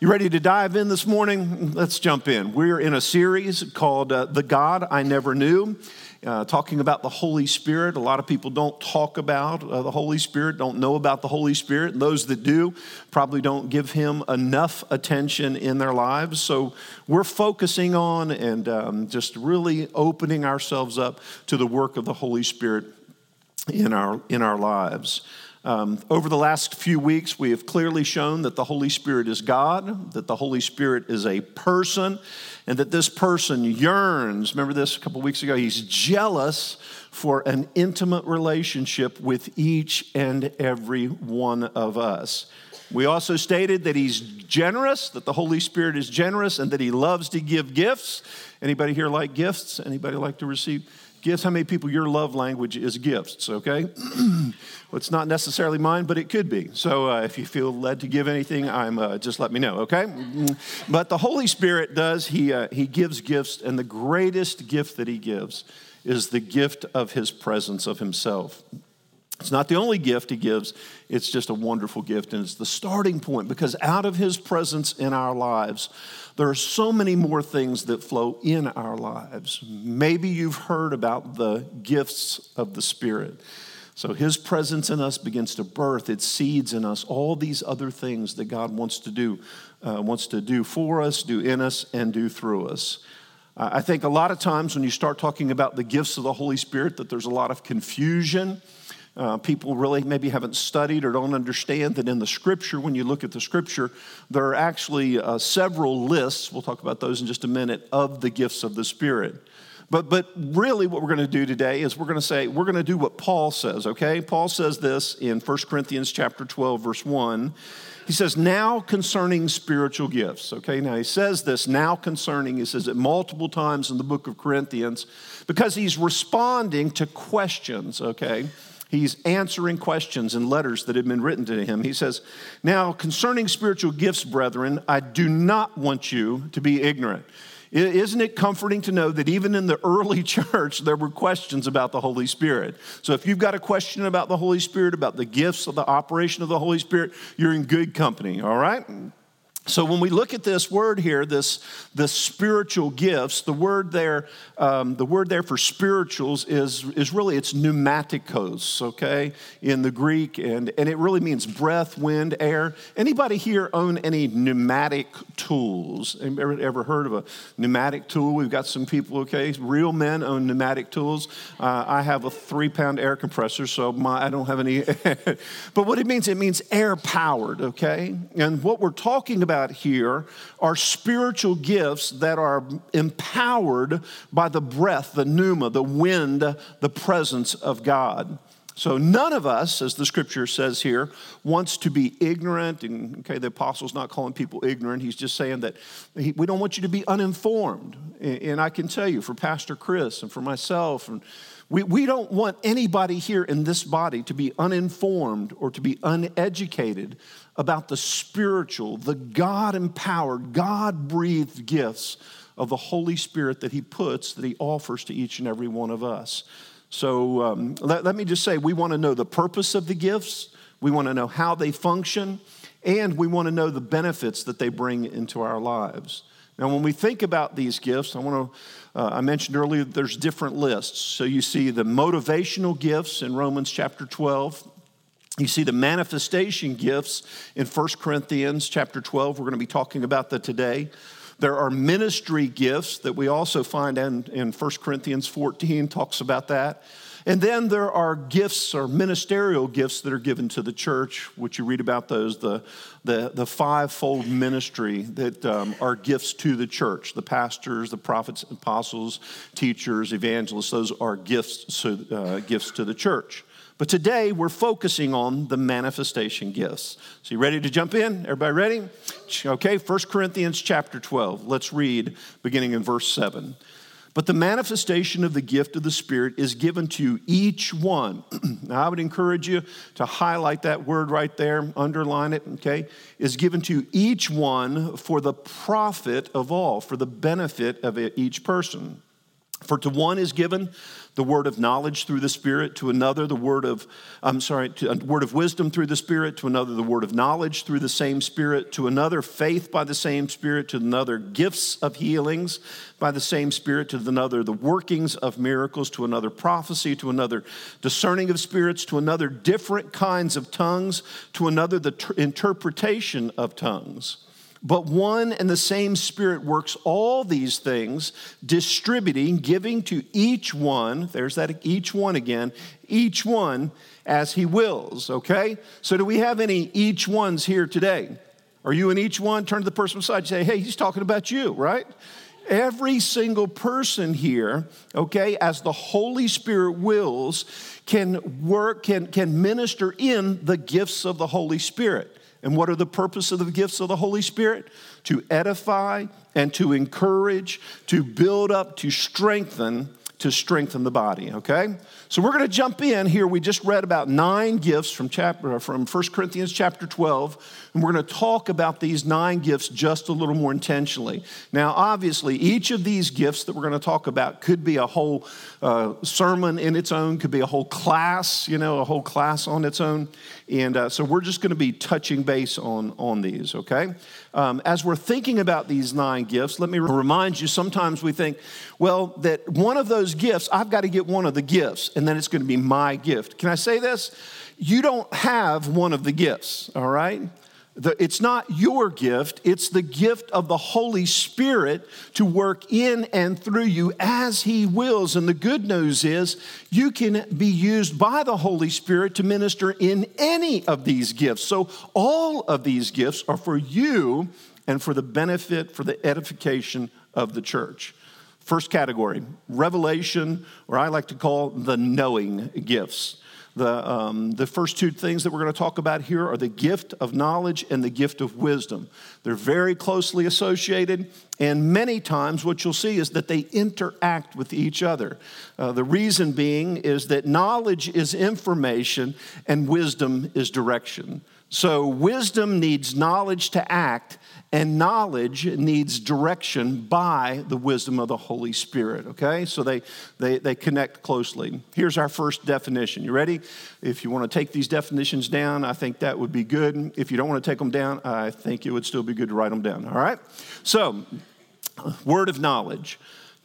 You ready to dive in this morning? Let's jump in. We're in a series called uh, The God I Never Knew, uh, talking about the Holy Spirit. A lot of people don't talk about uh, the Holy Spirit, don't know about the Holy Spirit. And those that do probably don't give him enough attention in their lives. So we're focusing on and um, just really opening ourselves up to the work of the Holy Spirit in our, in our lives. Um, over the last few weeks, we have clearly shown that the Holy Spirit is God, that the Holy Spirit is a person, and that this person yearns. Remember this a couple weeks ago? He's jealous for an intimate relationship with each and every one of us. We also stated that he's generous, that the Holy Spirit is generous, and that he loves to give gifts. Anybody here like gifts? Anybody like to receive? Gifts, how many people your love language is gifts, okay? well, it's not necessarily mine, but it could be. So uh, if you feel led to give anything, I'm, uh, just let me know, okay? But the Holy Spirit does, he, uh, he gives gifts, and the greatest gift that He gives is the gift of His presence of Himself. It's not the only gift He gives, it's just a wonderful gift, and it's the starting point because out of His presence in our lives, there are so many more things that flow in our lives. Maybe you've heard about the gifts of the Spirit. So his presence in us begins to birth, it seeds in us all these other things that God wants to do, uh, wants to do for us, do in us, and do through us. I think a lot of times when you start talking about the gifts of the Holy Spirit, that there's a lot of confusion uh, people really maybe haven't studied or don't understand that in the scripture, when you look at the scripture, there are actually uh, several lists, we'll talk about those in just a minute, of the gifts of the Spirit. But, but really, what we're going to do today is we're going to say, we're going to do what Paul says, okay? Paul says this in 1 Corinthians chapter 12, verse 1. He says, now concerning spiritual gifts, okay? Now he says this, now concerning, he says it multiple times in the book of Corinthians because he's responding to questions, okay? He's answering questions and letters that had been written to him. He says, Now, concerning spiritual gifts, brethren, I do not want you to be ignorant. Isn't it comforting to know that even in the early church, there were questions about the Holy Spirit? So if you've got a question about the Holy Spirit, about the gifts of the operation of the Holy Spirit, you're in good company, all right? So when we look at this word here, this the spiritual gifts, the word there, um, the word there for spirituals is is really it's pneumaticos, okay, in the Greek, and and it really means breath, wind, air. Anybody here own any pneumatic tools? Ever, ever heard of a pneumatic tool? We've got some people, okay, real men own pneumatic tools. Uh, I have a three pound air compressor, so my I don't have any. but what it means, it means air powered, okay, and what we're talking about about here are spiritual gifts that are empowered by the breath, the pneuma, the wind, the presence of God. So none of us, as the scripture says here, wants to be ignorant. And okay, the apostle's not calling people ignorant. He's just saying that he, we don't want you to be uninformed. And I can tell you, for Pastor Chris and for myself, and we, we don't want anybody here in this body to be uninformed or to be uneducated about the spiritual, the God empowered, God breathed gifts of the Holy Spirit that He puts, that He offers to each and every one of us. So um, let, let me just say we want to know the purpose of the gifts, we want to know how they function, and we want to know the benefits that they bring into our lives. Now, when we think about these gifts, I want to, uh, I mentioned earlier there's different lists. So you see the motivational gifts in Romans chapter 12, you see the manifestation gifts in 1 Corinthians chapter 12. We're going to be talking about that today. There are ministry gifts that we also find in, in 1 Corinthians 14, talks about that. And then there are gifts or ministerial gifts that are given to the church, which you read about those, the, the, the fivefold ministry that um, are gifts to the church the pastors, the prophets, apostles, teachers, evangelists, those are gifts, uh, gifts to the church. But today we're focusing on the manifestation gifts. So you ready to jump in? Everybody ready? Okay, 1 Corinthians chapter 12. Let's read beginning in verse 7. But the manifestation of the gift of the Spirit is given to each one. now, I would encourage you to highlight that word right there, underline it, okay? Is given to each one for the profit of all, for the benefit of each person. For to one is given the word of knowledge through the Spirit, to another the word of, I'm sorry, to a word of wisdom through the Spirit, to another the word of knowledge through the same Spirit, to another faith by the same Spirit, to another gifts of healings by the same Spirit, to another the workings of miracles, to another prophecy, to another discerning of spirits, to another different kinds of tongues, to another the ter- interpretation of tongues. But one and the same Spirit works all these things, distributing, giving to each one, there's that each one again, each one as he wills, okay? So, do we have any each ones here today? Are you an each one? Turn to the person beside you say, hey, he's talking about you, right? Every single person here, okay, as the Holy Spirit wills, can work, can, can minister in the gifts of the Holy Spirit. And what are the purpose of the gifts of the Holy Spirit? To edify and to encourage, to build up, to strengthen, to strengthen the body, okay? So we're going to jump in here. We just read about nine gifts from chapter uh, from 1 Corinthians chapter 12, and we're going to talk about these nine gifts just a little more intentionally. Now, obviously, each of these gifts that we're going to talk about could be a whole uh, sermon in its own, could be a whole class, you know, a whole class on its own. And uh, so we're just going to be touching base on, on these, okay? Um, as we're thinking about these nine gifts, let me remind you sometimes we think, well, that one of those gifts, I've got to get one of the gifts and then it's going to be my gift. Can I say this? You don't have one of the gifts, all right? The, it's not your gift, it's the gift of the Holy Spirit to work in and through you as He wills. And the good news is you can be used by the Holy Spirit to minister in any of these gifts. So all of these gifts are for you and for the benefit, for the edification of the church. First category, revelation, or I like to call the knowing gifts. The, um, the first two things that we're going to talk about here are the gift of knowledge and the gift of wisdom. They're very closely associated, and many times what you'll see is that they interact with each other. Uh, the reason being is that knowledge is information and wisdom is direction. So, wisdom needs knowledge to act, and knowledge needs direction by the wisdom of the Holy Spirit, okay? So they, they, they connect closely. Here's our first definition. You ready? If you want to take these definitions down, I think that would be good. If you don't want to take them down, I think it would still be good to write them down, all right? So, word of knowledge.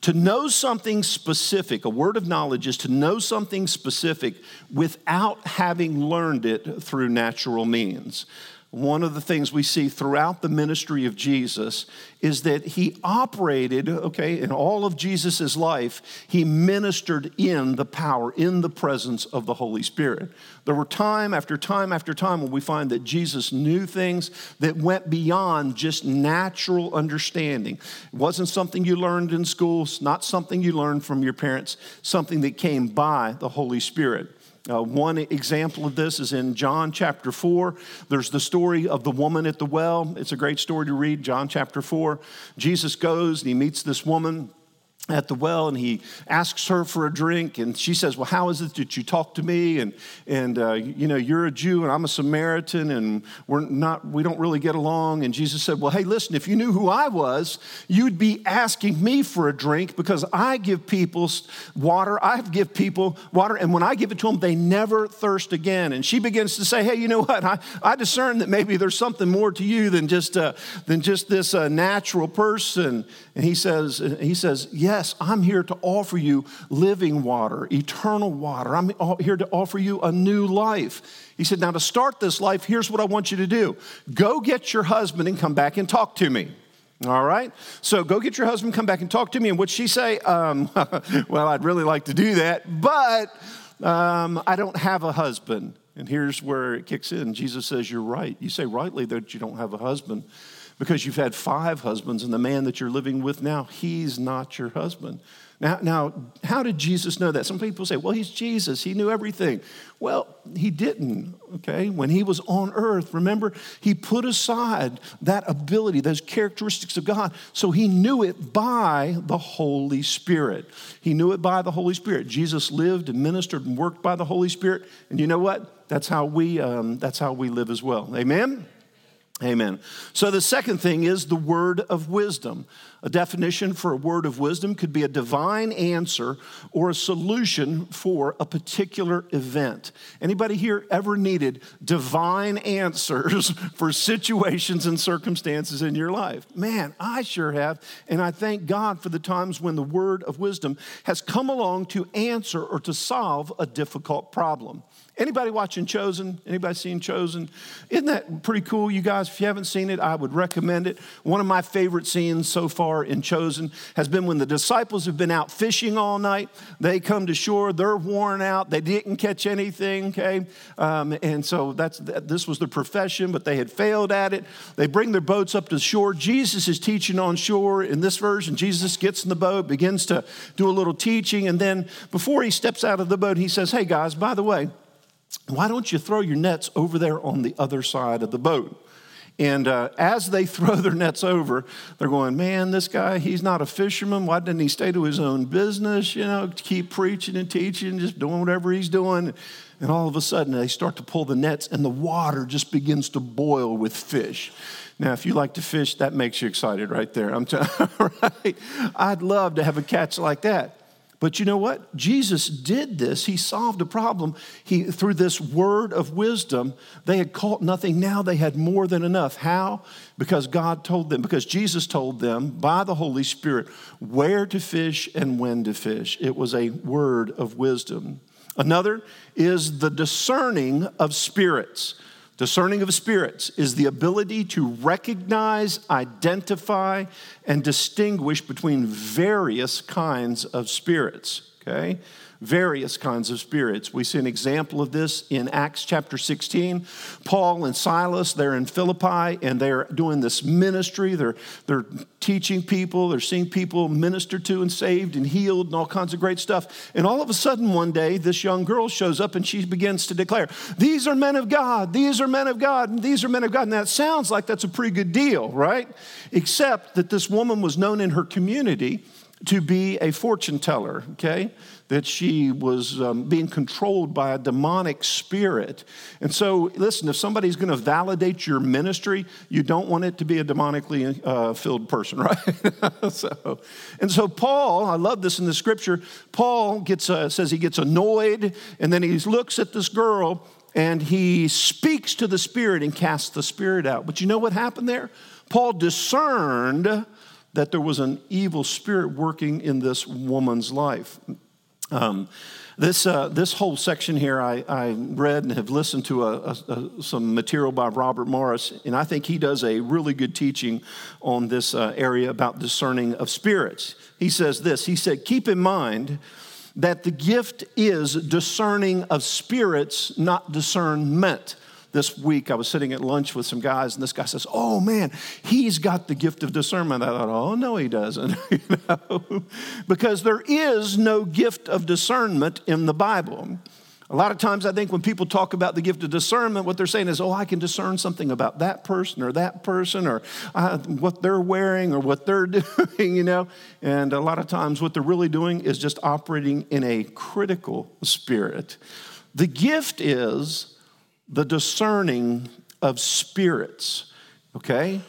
To know something specific, a word of knowledge is to know something specific without having learned it through natural means one of the things we see throughout the ministry of Jesus is that he operated, okay, in all of Jesus' life, he ministered in the power, in the presence of the Holy Spirit. There were time after time after time when we find that Jesus knew things that went beyond just natural understanding. It wasn't something you learned in school, it's not something you learned from your parents, something that came by the Holy Spirit. Uh, one example of this is in John chapter 4. There's the story of the woman at the well. It's a great story to read, John chapter 4. Jesus goes and he meets this woman at the well and he asks her for a drink and she says well how is it that you talk to me? And and uh, you know you're a jew and i'm a samaritan and we're not we don't really get along. And jesus said well hey listen if you knew who i was you'd be asking me for a drink because i give people water i give people water and when i give it to them they never thirst again. And she begins to say hey you know what? I, I discern that maybe there's something more to you than just uh, than just this uh, natural person and he says he says Yes, I'm here to offer you living water, eternal water. I'm here to offer you a new life. He said, Now, to start this life, here's what I want you to do go get your husband and come back and talk to me. All right? So go get your husband, come back and talk to me. And would she say, um, Well, I'd really like to do that, but um, I don't have a husband. And here's where it kicks in. Jesus says, You're right. You say rightly that you don't have a husband because you've had five husbands, and the man that you're living with now, he's not your husband. Now, now, how did Jesus know that? Some people say, well, he's Jesus. He knew everything. Well, he didn't, okay? When he was on earth, remember, he put aside that ability, those characteristics of God, so he knew it by the Holy Spirit. He knew it by the Holy Spirit. Jesus lived and ministered and worked by the Holy Spirit. And you know what? That's how we, um, that's how we live as well. Amen? Amen. So the second thing is the word of wisdom. A definition for a word of wisdom could be a divine answer or a solution for a particular event. Anybody here ever needed divine answers for situations and circumstances in your life? Man, I sure have, and I thank God for the times when the word of wisdom has come along to answer or to solve a difficult problem. Anybody watching Chosen? Anybody seen Chosen? Isn't that pretty cool, you guys? If you haven't seen it, I would recommend it. One of my favorite scenes so far in Chosen has been when the disciples have been out fishing all night. They come to shore, they're worn out, they didn't catch anything, okay? Um, and so that's this was their profession, but they had failed at it. They bring their boats up to shore. Jesus is teaching on shore. In this version, Jesus gets in the boat, begins to do a little teaching, and then before he steps out of the boat, he says, Hey guys, by the way, why don't you throw your nets over there on the other side of the boat? And uh, as they throw their nets over, they're going, Man, this guy, he's not a fisherman. Why didn't he stay to his own business? You know, keep preaching and teaching, just doing whatever he's doing. And all of a sudden, they start to pull the nets, and the water just begins to boil with fish. Now, if you like to fish, that makes you excited right there. I'm telling right? I'd love to have a catch like that. But you know what? Jesus did this. He solved a problem. He, through this word of wisdom, they had caught nothing. Now they had more than enough. How? Because God told them, because Jesus told them by the Holy Spirit where to fish and when to fish. It was a word of wisdom. Another is the discerning of spirits. Discerning of spirits is the ability to recognize, identify, and distinguish between various kinds of spirits. Okay? Various kinds of spirits. We see an example of this in Acts chapter 16. Paul and Silas, they're in Philippi and they're doing this ministry. They're, they're teaching people, they're seeing people ministered to and saved and healed and all kinds of great stuff. And all of a sudden, one day, this young girl shows up and she begins to declare, These are men of God, these are men of God, and these are men of God. And that sounds like that's a pretty good deal, right? Except that this woman was known in her community to be a fortune teller, okay? That she was um, being controlled by a demonic spirit. And so, listen, if somebody's to validate your ministry, you don't want it to be a demonically uh, filled person, right? so, and so, Paul, I love this in the scripture. Paul gets uh, says he gets annoyed, and then he looks at this girl and he speaks to the spirit and casts the spirit out. But you know what happened there? Paul discerned that there was an evil spirit working in this woman's life. Um, this, uh, this whole section here, I, I, read and have listened to a, a, a, some material by Robert Morris, and I think he does a really good teaching on this uh, area about discerning of spirits. He says this He said, Keep in mind that the gift is discerning of spirits, not discernment this week I was sitting at lunch with some guys, and this guy says, Oh man, he's got the gift of discernment. I thought, Oh, no, he doesn't. you know? Because there is no gift of discernment in the Bible. A lot of times, I think when people talk about the gift of discernment, what they're saying is, oh, I can discern something about that person or that person or uh, what they're wearing or what they're doing, you know. And a lot of times, what they're really doing is just operating in a critical spirit. The gift is the discerning of spirits. Okay?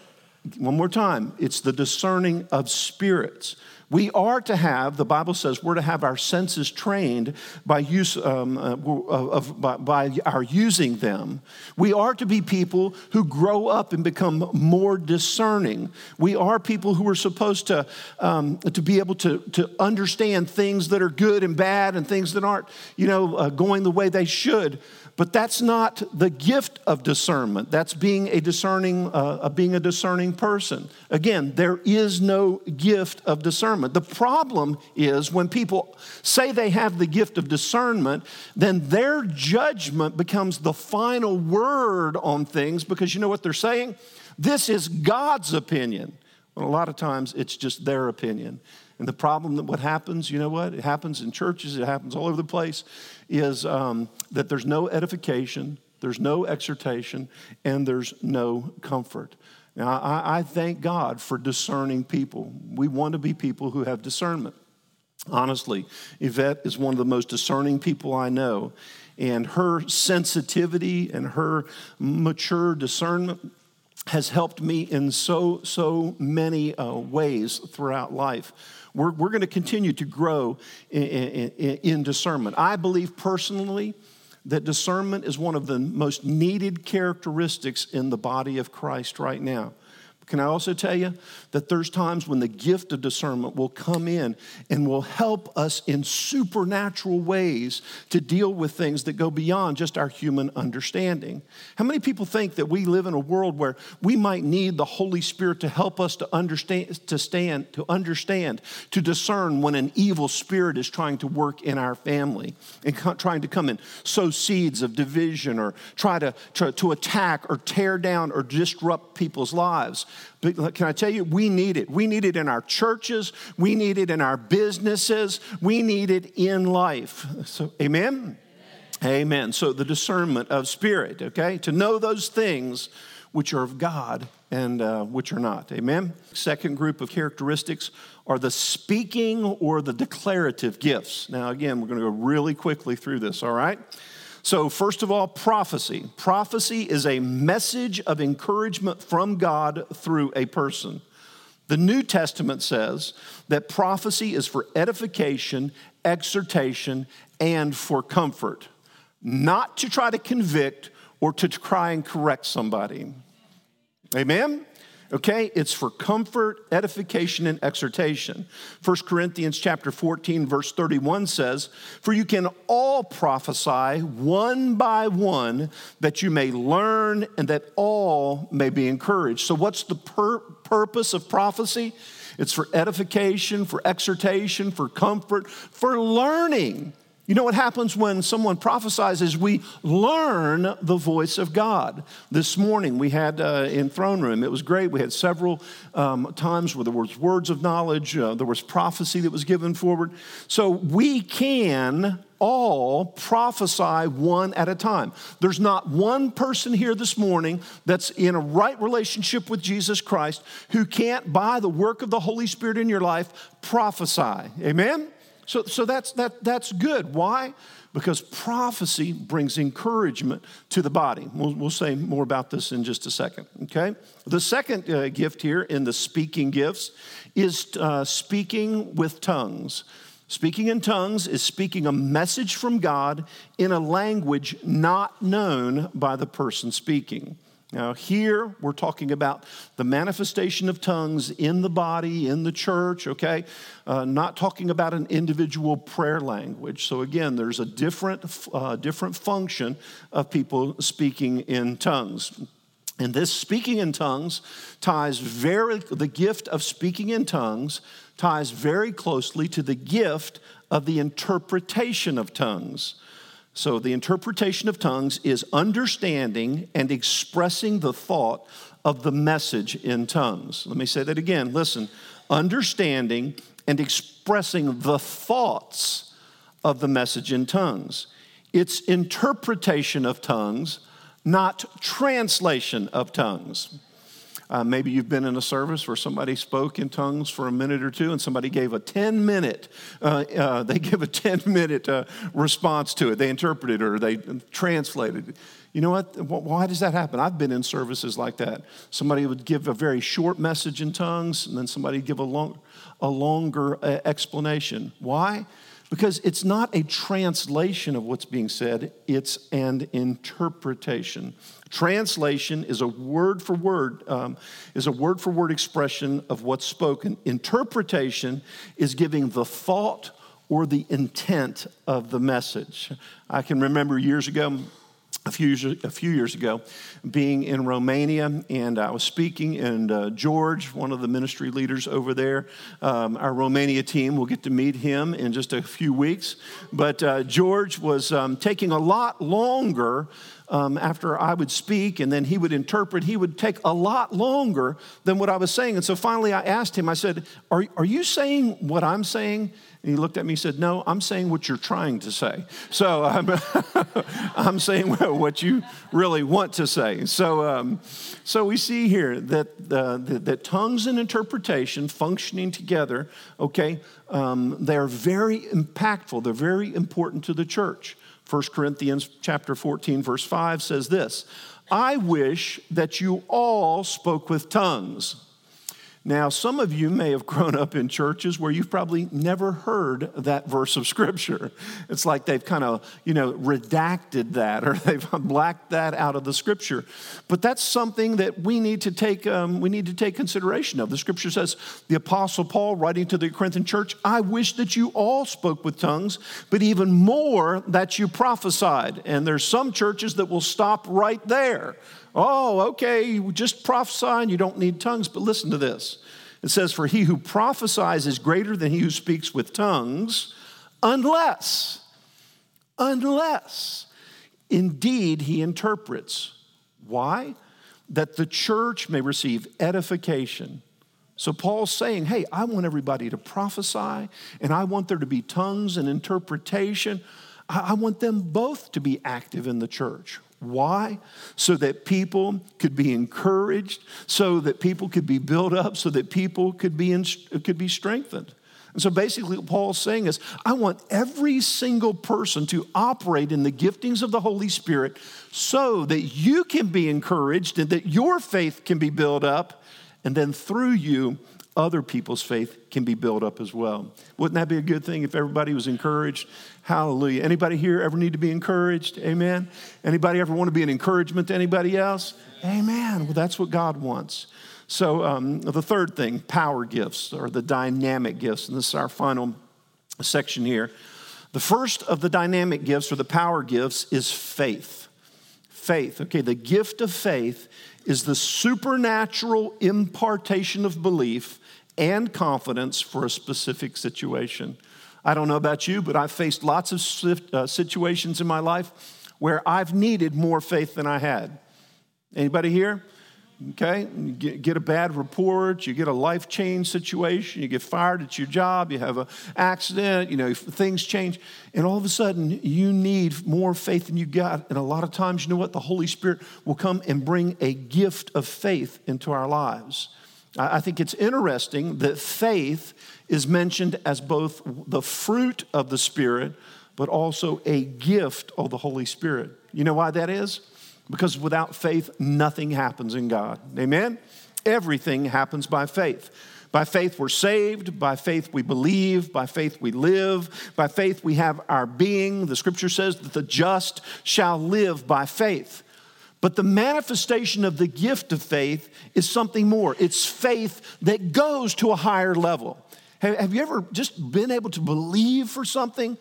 One more time. It's the discerning of spirits. We are to have, the Bible says, we're to have our senses trained by, use, um, uh, of, by, by, our using them. We are to be people who grow up and become more discerning. We are people who are supposed to, um, to be able to, to understand things that are good and bad and things that aren't, you know, uh, going the way they should. But that's not the gift of discernment. That's being a discerning, uh, being a discerning person. Again, there is no gift of discernment. The problem is when people say they have the gift of discernment, then their judgment becomes the final word on things because you know what they're saying? This is God's opinion. Well, a lot of times it's just their opinion. And the problem that what happens, you know what? It happens in churches, it happens all over the place, is um, that there's no edification, there's no exhortation, and there's no comfort. Now, I, I thank God for discerning people. We want to be people who have discernment. Honestly, Yvette is one of the most discerning people I know, and her sensitivity and her mature discernment has helped me in so, so many uh, ways throughout life. We're, we're going to continue to grow in, in, in discernment. I believe personally that discernment is one of the most needed characteristics in the body of Christ right now. Can I also tell you that there's times when the gift of discernment will come in and will help us in supernatural ways to deal with things that go beyond just our human understanding? How many people think that we live in a world where we might need the Holy Spirit to help us to understand, to stand, to understand, to discern when an evil spirit is trying to work in our family and trying to come and sow seeds of division or try to, try to attack or tear down or disrupt people's lives? But can I tell you, we need it. We need it in our churches, we need it in our businesses, we need it in life. So, amen? Amen. amen. So, the discernment of spirit, okay? To know those things which are of God and uh, which are not. Amen? Second group of characteristics are the speaking or the declarative gifts. Now, again, we're going to go really quickly through this, all right? So, first of all, prophecy. Prophecy is a message of encouragement from God through a person. The New Testament says that prophecy is for edification, exhortation, and for comfort, not to try to convict or to try and correct somebody. Amen? Okay it's for comfort edification and exhortation. 1 corinthians chapter 14 verse 31 says for you can all prophesy one by one that you may learn and that all may be encouraged. So what's the pur- purpose of prophecy? It's for edification for exhortation for comfort for learning you know what happens when someone prophesies is we learn the voice of God. This morning we had uh, in throne room, it was great. We had several um, times where there was words of knowledge, uh, there was prophecy that was given forward. So we can all prophesy one at a time. There's not one person here this morning that's in a right relationship with Jesus Christ who can't, by the work of the Holy Spirit in your life, prophesy. Amen? So, so that's, that, that's good. Why? Because prophecy brings encouragement to the body. We'll, we'll say more about this in just a second, okay? The second uh, gift here in the speaking gifts is uh, speaking with tongues. Speaking in tongues is speaking a message from God in a language not known by the person speaking. Now, here we're talking about the manifestation of tongues in the body, in the church, okay? Uh, not talking about an individual prayer language. So, again, there's a different, uh, different function of people speaking in tongues. And this speaking in tongues ties very, the gift of speaking in tongues ties very closely to the gift of the interpretation of tongues. So, the interpretation of tongues is understanding and expressing the thought of the message in tongues. Let me say that again. Listen, understanding and expressing the thoughts of the message in tongues. It's interpretation of tongues, not translation of tongues. Uh, maybe you've been in a service where somebody spoke in tongues for a minute or two and somebody gave a 10 minute, uh, uh, they give a 10 minute uh, response to it. They interpreted it or they translated it. You know what? Why does that happen? I've been in services like that. Somebody would give a very short message in tongues and then somebody give a, long, a longer uh, explanation. Why? Because it's not a translation of what's being said, it's an interpretation. Translation is a word for word, um, is a word for word expression of what's spoken. Interpretation is giving the thought or the intent of the message. I can remember years ago, a few years, a few years ago being in Romania, and I was speaking, and uh, George, one of the ministry leaders over there, um, our Romania team, we'll get to meet him in just a few weeks. But uh, George was um, taking a lot longer um, after I would speak and then he would interpret, he would take a lot longer than what I was saying. And so finally I asked him, I said, Are, are you saying what I'm saying? And he looked at me and said, No, I'm saying what you're trying to say. So I'm, I'm saying what you really want to say. So, um, so we see here that, uh, that, that, tongues and interpretation functioning together, okay, um, they're very impactful, they're very important to the church. 1 Corinthians chapter 14 verse 5 says this, I wish that you all spoke with tongues. Now, some of you may have grown up in churches where you've probably never heard that verse of scripture. It's like they've kind of, you know, redacted that or they've blacked that out of the scripture. But that's something that we need to take, um, we need to take consideration of. The scripture says, the apostle Paul writing to the Corinthian church, I wish that you all spoke with tongues, but even more that you prophesied. And there's some churches that will stop right there. Oh, okay, just prophesy and you don't need tongues. But listen to this it says, For he who prophesies is greater than he who speaks with tongues, unless, unless indeed he interprets. Why? That the church may receive edification. So Paul's saying, hey, I want everybody to prophesy, and I want there to be tongues and interpretation. I want them both to be active in the church. Why? So that people could be encouraged, so that people could be built up, so that people could be, in, could be strengthened. And so basically, what Paul's saying is, I want every single person to operate in the giftings of the Holy Spirit so that you can be encouraged and that your faith can be built up. And then through you, other people's faith can be built up as well. Wouldn't that be a good thing if everybody was encouraged? Hallelujah. Anybody here ever need to be encouraged? Amen. Anybody ever want to be an encouragement to anybody else? Amen. Well, that's what God wants. So, um, the third thing, power gifts or the dynamic gifts, and this is our final section here. The first of the dynamic gifts or the power gifts is faith. Faith. Okay, the gift of faith is the supernatural impartation of belief and confidence for a specific situation. I don't know about you, but I've faced lots of uh, situations in my life where I've needed more faith than I had. Anybody here? Okay, you get, a bad report, you get a life change situation, you get fired at your job, you have an accident, you know, things change, and all of a sudden you need more faith than you got. And a lot of times, you know what? The Holy Spirit will come and bring a gift of faith into our lives. I think it's interesting that faith is mentioned as both the fruit of the Spirit, but also a gift of the Holy Spirit. You know why that is? Because without faith, nothing happens in God. Amen? Everything happens by faith. By faith, we're saved. By faith, we believe. By faith, we live. By faith, we have our being. The scripture says that the just shall live by faith. But the manifestation of the gift of faith is something more. It's faith that goes to a higher level. Have you ever just been able to believe for something?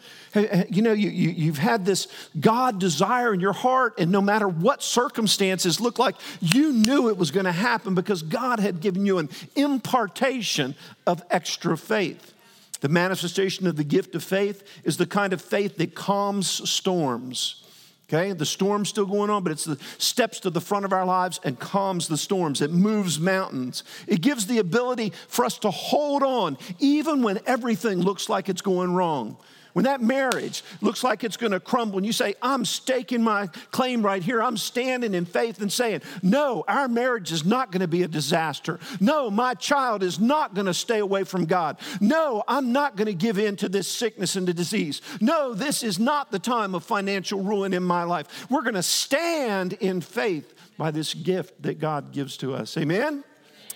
You know, you, you, have had this God desire in your heart, and no matter what circumstances look like, you knew it was going to happen because God had given you an impartation of extra faith. The manifestation of the gift of faith is the kind of faith that calms storms. Okay, the storm's still going on, but it's the steps to the front of our lives and calms the storms. It moves mountains. It gives the ability for us to hold on even when everything looks like it's going wrong. When that marriage looks like it's going to crumble, and you say, I'm staking my claim right here, I'm standing in faith and saying, No, our marriage is not going to be a disaster. No, my child is not going to stay away from God. No, I'm not going to give in to this sickness and the disease. No, this is not the time of financial ruin in my life. We're going to stand in faith by this gift that God gives to us. Amen?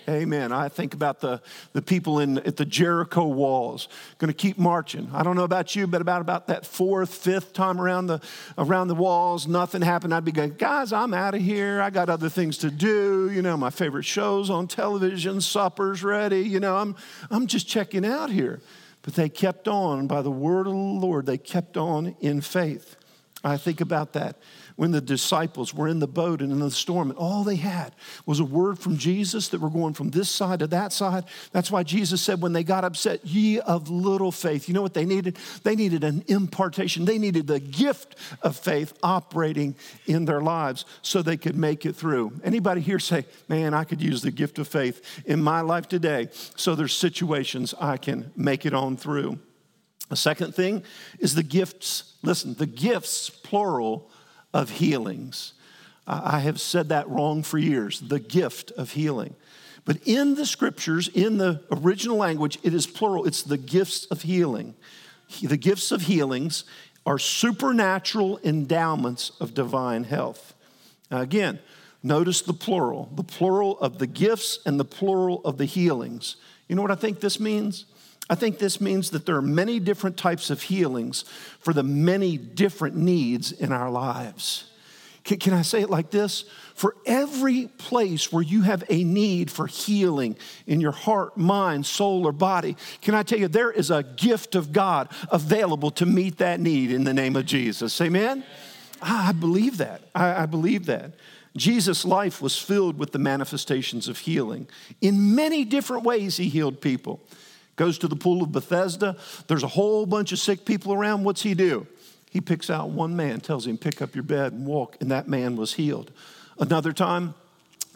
Amen. I think about the, the people in at the Jericho walls, going to keep marching. I don't know about you, but about, about that fourth, fifth time around the around the walls, nothing happened. I'd be going, guys, I'm out of here. I got other things to do. You know, my favorite shows on television, suppers ready. You know, I'm I'm just checking out here. But they kept on by the word of the Lord. They kept on in faith. I think about that when the disciples were in the boat and in the storm, and all they had was a word from Jesus that were going from this side to that side. That's why Jesus said, when they got upset, ye of little faith. You know what they needed? They needed an impartation, they needed the gift of faith operating in their lives so they could make it through. Anybody here say, man, I could use the gift of faith in my life today so there's situations I can make it on through. The second thing is the gifts. Listen, the gifts, plural, of healings. I have said that wrong for years the gift of healing. But in the scriptures, in the original language, it is plural. It's the gifts of healing. The gifts of healings are supernatural endowments of divine health. Now again, notice the plural, the plural of the gifts and the plural of the healings. You know what I think this means? I think this means that there are many different types of healings for the many different needs in our lives. Can, can, I say it like this? For every place where you have a need for healing in your heart, mind, soul, or body, can I tell you, there is a gift of God available to meet that need in the name of Jesus. Amen? I believe that. I, I believe that. Jesus' life was filled with the manifestations of healing. In many different ways, he healed people. Goes to the pool of Bethesda. There's a whole bunch of sick people around. What's he do? He picks out one man, tells him, Pick up your bed and walk, and that man was healed. Another time,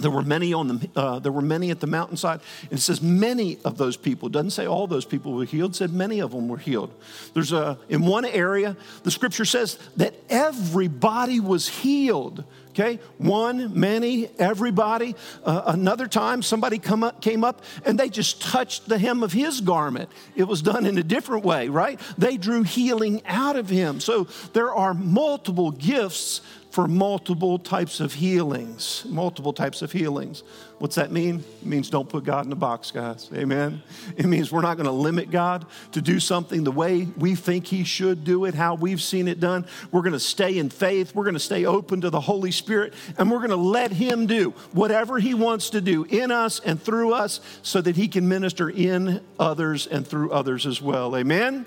there were many on the uh, there were many at the mountainside and it says many of those people it doesn't say all those people were healed said many of them were healed. There's a in one area the scripture says that everybody was healed okay? One many everybody. Uh, another time somebody come up, came up and they just touched the hem of his garment. It was done in a different way right? They drew healing out of him. So there are multiple gifts for multiple types of healings. Multiple types of healings. What's that mean? It means don't put God in a box, guys. Amen. It means we're not going to limit God to do something the way we think He should do it, how we've seen it done. We're going to stay in faith. We're going to stay open to the Holy Spirit, and we're going to let Him do whatever He wants to do in us and through us so that He can minister in others and through others as well. Amen.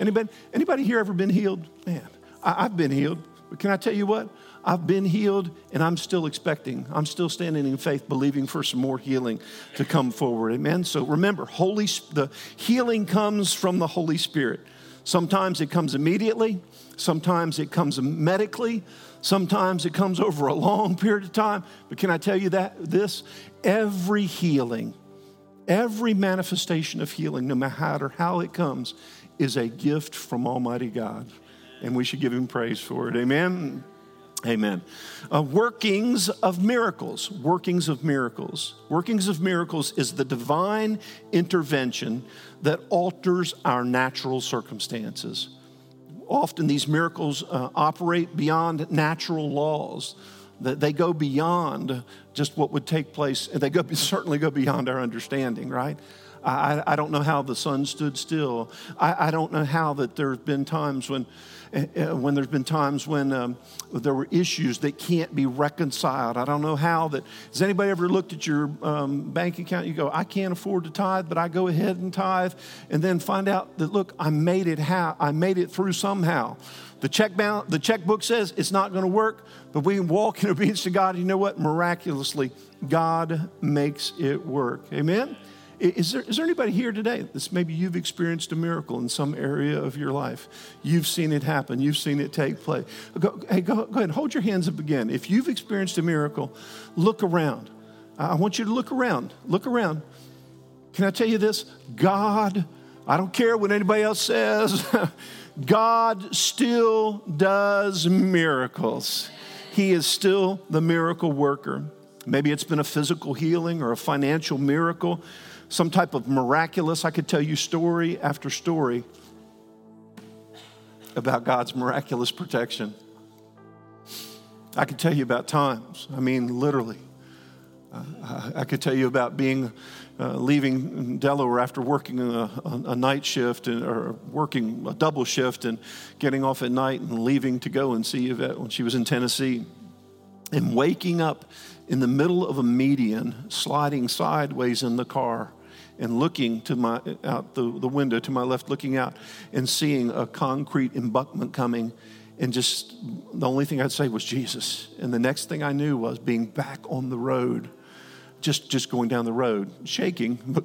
Anybody, anybody here ever been healed? Man, I, I've been healed. But can I tell you what? I've been healed and I'm still expecting. I'm still standing in faith, believing for some more healing to come forward. Amen. So remember, Holy the healing comes from the Holy Spirit. Sometimes it comes immediately, sometimes it comes medically, sometimes it comes over a long period of time. But can I tell you that this every healing, every manifestation of healing, no matter how it comes, is a gift from Almighty God. And we should give him praise for it. Amen. Amen. Uh, workings of miracles. Workings of miracles. Workings of miracles is the divine intervention that alters our natural circumstances. Often these miracles uh, operate beyond natural laws. They go beyond just what would take place, and they go, certainly go beyond our understanding, right? I, I don't know how the sun stood still. I, I don't know how that there have been times when when there's been times when um, there were issues that can't be reconciled. I don't know how that. Has anybody ever looked at your um, bank account? You go, I can't afford to tithe, but I go ahead and tithe, and then find out that look, I made it. How I made it through somehow. The check balance, the checkbook says it's not going to work, but we walk in obedience to God. You know what? Miraculously, God makes it work. Amen. Is there, is there anybody here today that's maybe you've experienced a miracle in some area of your life? You've seen it happen, you've seen it take place. Go, hey, go, go ahead, hold your hands up again. If you've experienced a miracle, look around. I want you to look around. Look around. Can I tell you this? God, I don't care what anybody else says, God still does miracles. He is still the miracle worker. Maybe it's been a physical healing or a financial miracle some type of miraculous. I could tell you story after story about God's miraculous protection. I could tell you about times, I mean, literally. Uh, I could tell you about being uh, leaving Delaware after working a, a, night shift and, or working a double shift and getting off at night and leaving to go and see Yvette when she was in Tennessee and waking up in the middle of a median, sliding sideways in the car and looking to my out the, the window to my left, looking out and seeing a concrete embankment coming. And just the only thing I'd say was Jesus. And the next thing I knew was being back on the road, just, just going down the road, shaking, but,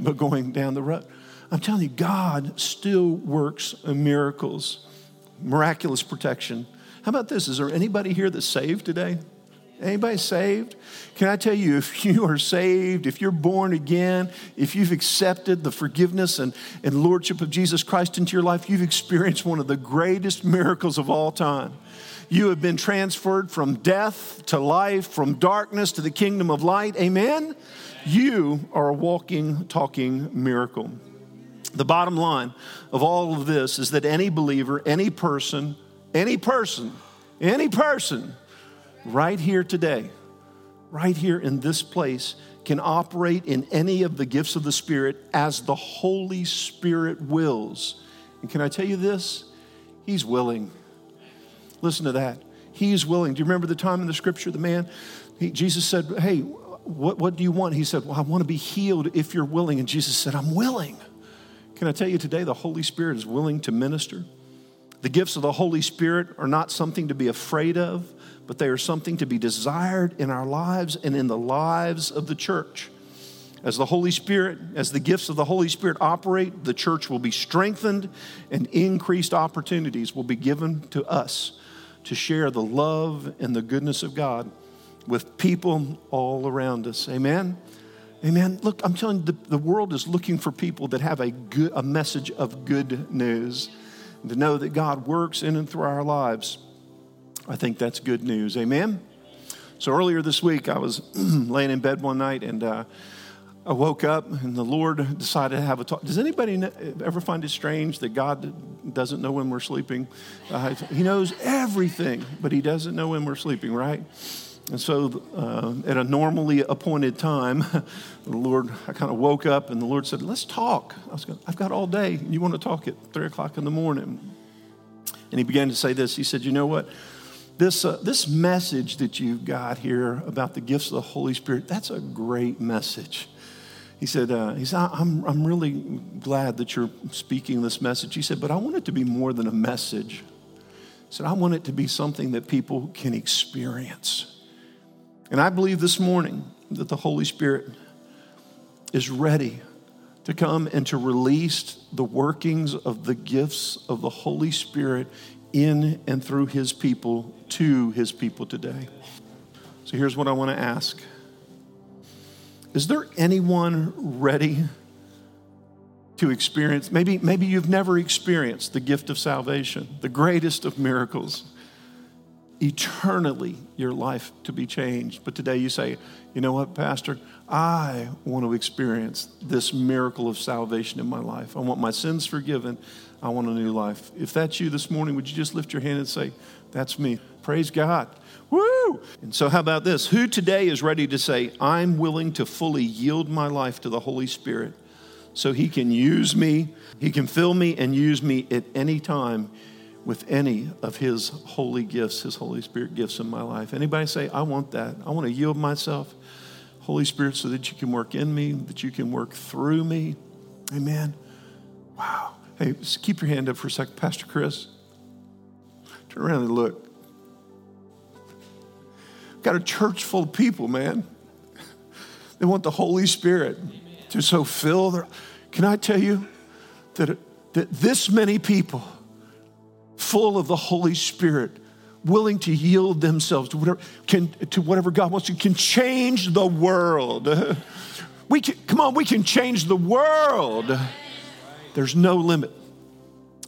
but going down the road. I'm telling you, God still works miracles, miraculous protection. How about this? Is there anybody here that's saved today? Anybody saved? Can I tell you, if you are saved, if you're born again, if you've accepted the forgiveness and, and lordship of Jesus Christ into your life, you've experienced one of the greatest miracles of all time. You have been transferred from death to life, from darkness to the kingdom of light. Amen? You are a walking, talking miracle. The bottom line of all of this is that any believer, any person, any person, any person right here today, right here in this place, can operate in any of the gifts of the Spirit as the Holy Spirit wills. And can I tell you this? He's willing. Listen to that. He's willing. Do you remember the time in the scripture, the man? He, Jesus said, Hey, what, what do you want? He said, Well, I want to be healed if you're willing. And Jesus said, I'm willing. Can I tell you today, the Holy Spirit is willing to minister? The gifts of the Holy Spirit are not something to be afraid of, but they are something to be desired in our lives and in the lives of the church. As the Holy Spirit, as the gifts of the Holy Spirit operate, the church will be strengthened and increased opportunities will be given to us to share the love and the goodness of God with people all around us. Amen. Amen. Look, I'm telling you, the, the world is looking for people that have a good a message of good news. To know that God works in and through our lives. I think that's good news. Amen. So earlier this week, I was laying in bed one night and uh, I woke up and the Lord decided to have a talk. Does anybody ever find it strange that God doesn't know when we're sleeping? Uh, he knows everything, but He doesn't know when we're sleeping, right? And so, uh, at a normally appointed time, the Lord, I kind of woke up and the Lord said, Let's talk. I was going, I've got all day. You want to talk at three o'clock in the morning? And He began to say this. He said, You know what? This, uh, this message that you've got here about the gifts of the Holy Spirit, that's a great message. He said, uh, he said I'm, I'm really glad that you're speaking this message. He said, but I want it to be more than a message. He said, I want it to be something that people can experience. And I believe this morning that the Holy Spirit is ready to come and to release the workings of the gifts of the Holy Spirit in and through his people to his people today. So here's what I want to ask Is there anyone ready to experience? Maybe, maybe you've never experienced the gift of salvation, the greatest of miracles eternally your life to be changed. But today you say, you know what, Pastor? I want to experience this miracle of salvation in my life. I want my sins forgiven. I want a new life. If that's you this morning, would you just lift your hand and say, That's me? Praise God. Woo! And so, how about this? Who today is ready to say, I'm willing to fully yield my life to the Holy Spirit so He can use me, He can fill me and use me at any time with any of his holy gifts, his Holy Spirit gifts in my life. Anybody say, I want that. I want to yield myself, Holy Spirit, so that you can work in me, that you can work through me. Amen. Wow. Hey, keep your hand up for a second, Pastor Chris. Turn around and look. Got a church full of people, man. They want the Holy Spirit to so fill their. Can I tell you that, that this many people full of the Holy Spirit, willing to yield themselves to whatever, can, to whatever God wants to, can change the world. We can, come on, we can change the world. There's no limit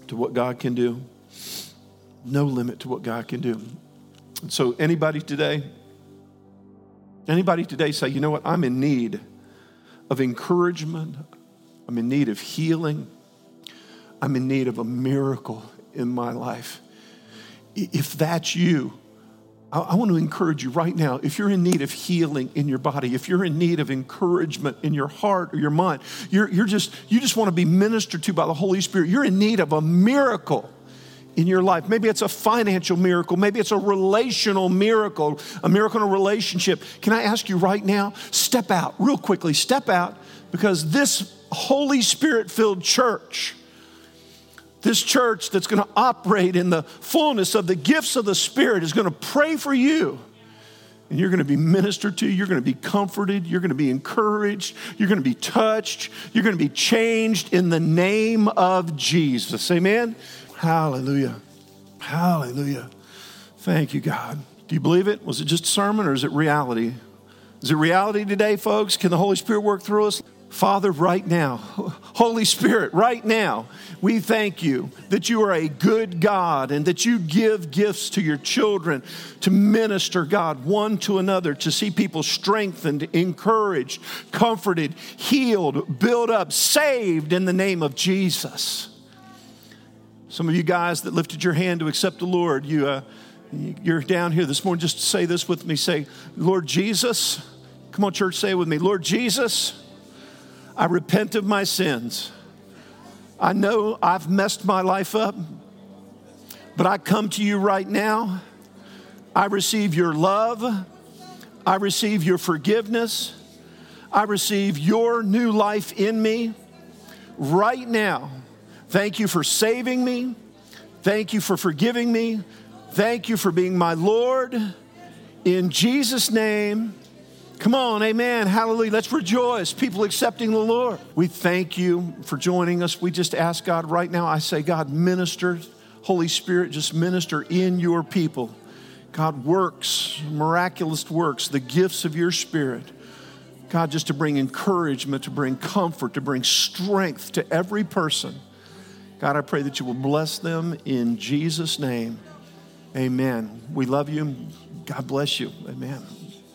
to what God can do. No limit to what God can do. And so, anybody today, anybody today say, you know what, I'm in need of encouragement, I'm in need of healing, I'm in need of a miracle in my life. If that's you, I, want to encourage you right now. If you're in need of healing in your body, if you're in need of encouragement in your heart or your mind, you're, you're just, you just want to be ministered to by the Holy Spirit, you're in need of a miracle in your life. Maybe it's a financial miracle. Maybe it's a relational miracle, a miracle in a relationship. Can I ask you right now? Step out, real quickly, step out, because this Holy Spirit filled church this church that's going to operate in the fullness of the gifts of the Spirit is going to pray for you. And you're going to be ministered to, you're going to be comforted, you're going to be encouraged, you're going to be touched, you're going to be changed in the name of Jesus. Amen? Hallelujah. Hallelujah. Thank you, God. Do you believe it? Was it just a sermon or is it reality? Is it reality today, folks? Can the Holy Spirit work through us? Father, right now, Holy Spirit, right now, we thank you that you are a good God and that you give gifts to your children to minister, God, one to another, to see people strengthened, encouraged, comforted, healed, built up, saved in the name of Jesus. Some of you guys that lifted your hand to accept the Lord, you, uh, You're down here this morning, just say this with me. Say, Lord Jesus, come on, church, say it with me. Lord Jesus, I repent of my sins. I know I've messed my life up, but I come to you right now. I receive your love. I receive your forgiveness. I receive your new life in me right now. Thank you for saving me. Thank you for forgiving me. Thank you for being my Lord. In Jesus' name, come on, amen, hallelujah. Let's rejoice. People accepting the Lord. We thank you for joining us. We just ask God right now, I say, God, minister, Holy Spirit, just minister in your people. God, works, miraculous works, the gifts of your Spirit. God, just to bring encouragement, to bring comfort, to bring strength to every person. God, I pray that you will bless them in Jesus' name. Amen. We love you. God bless you. Amen.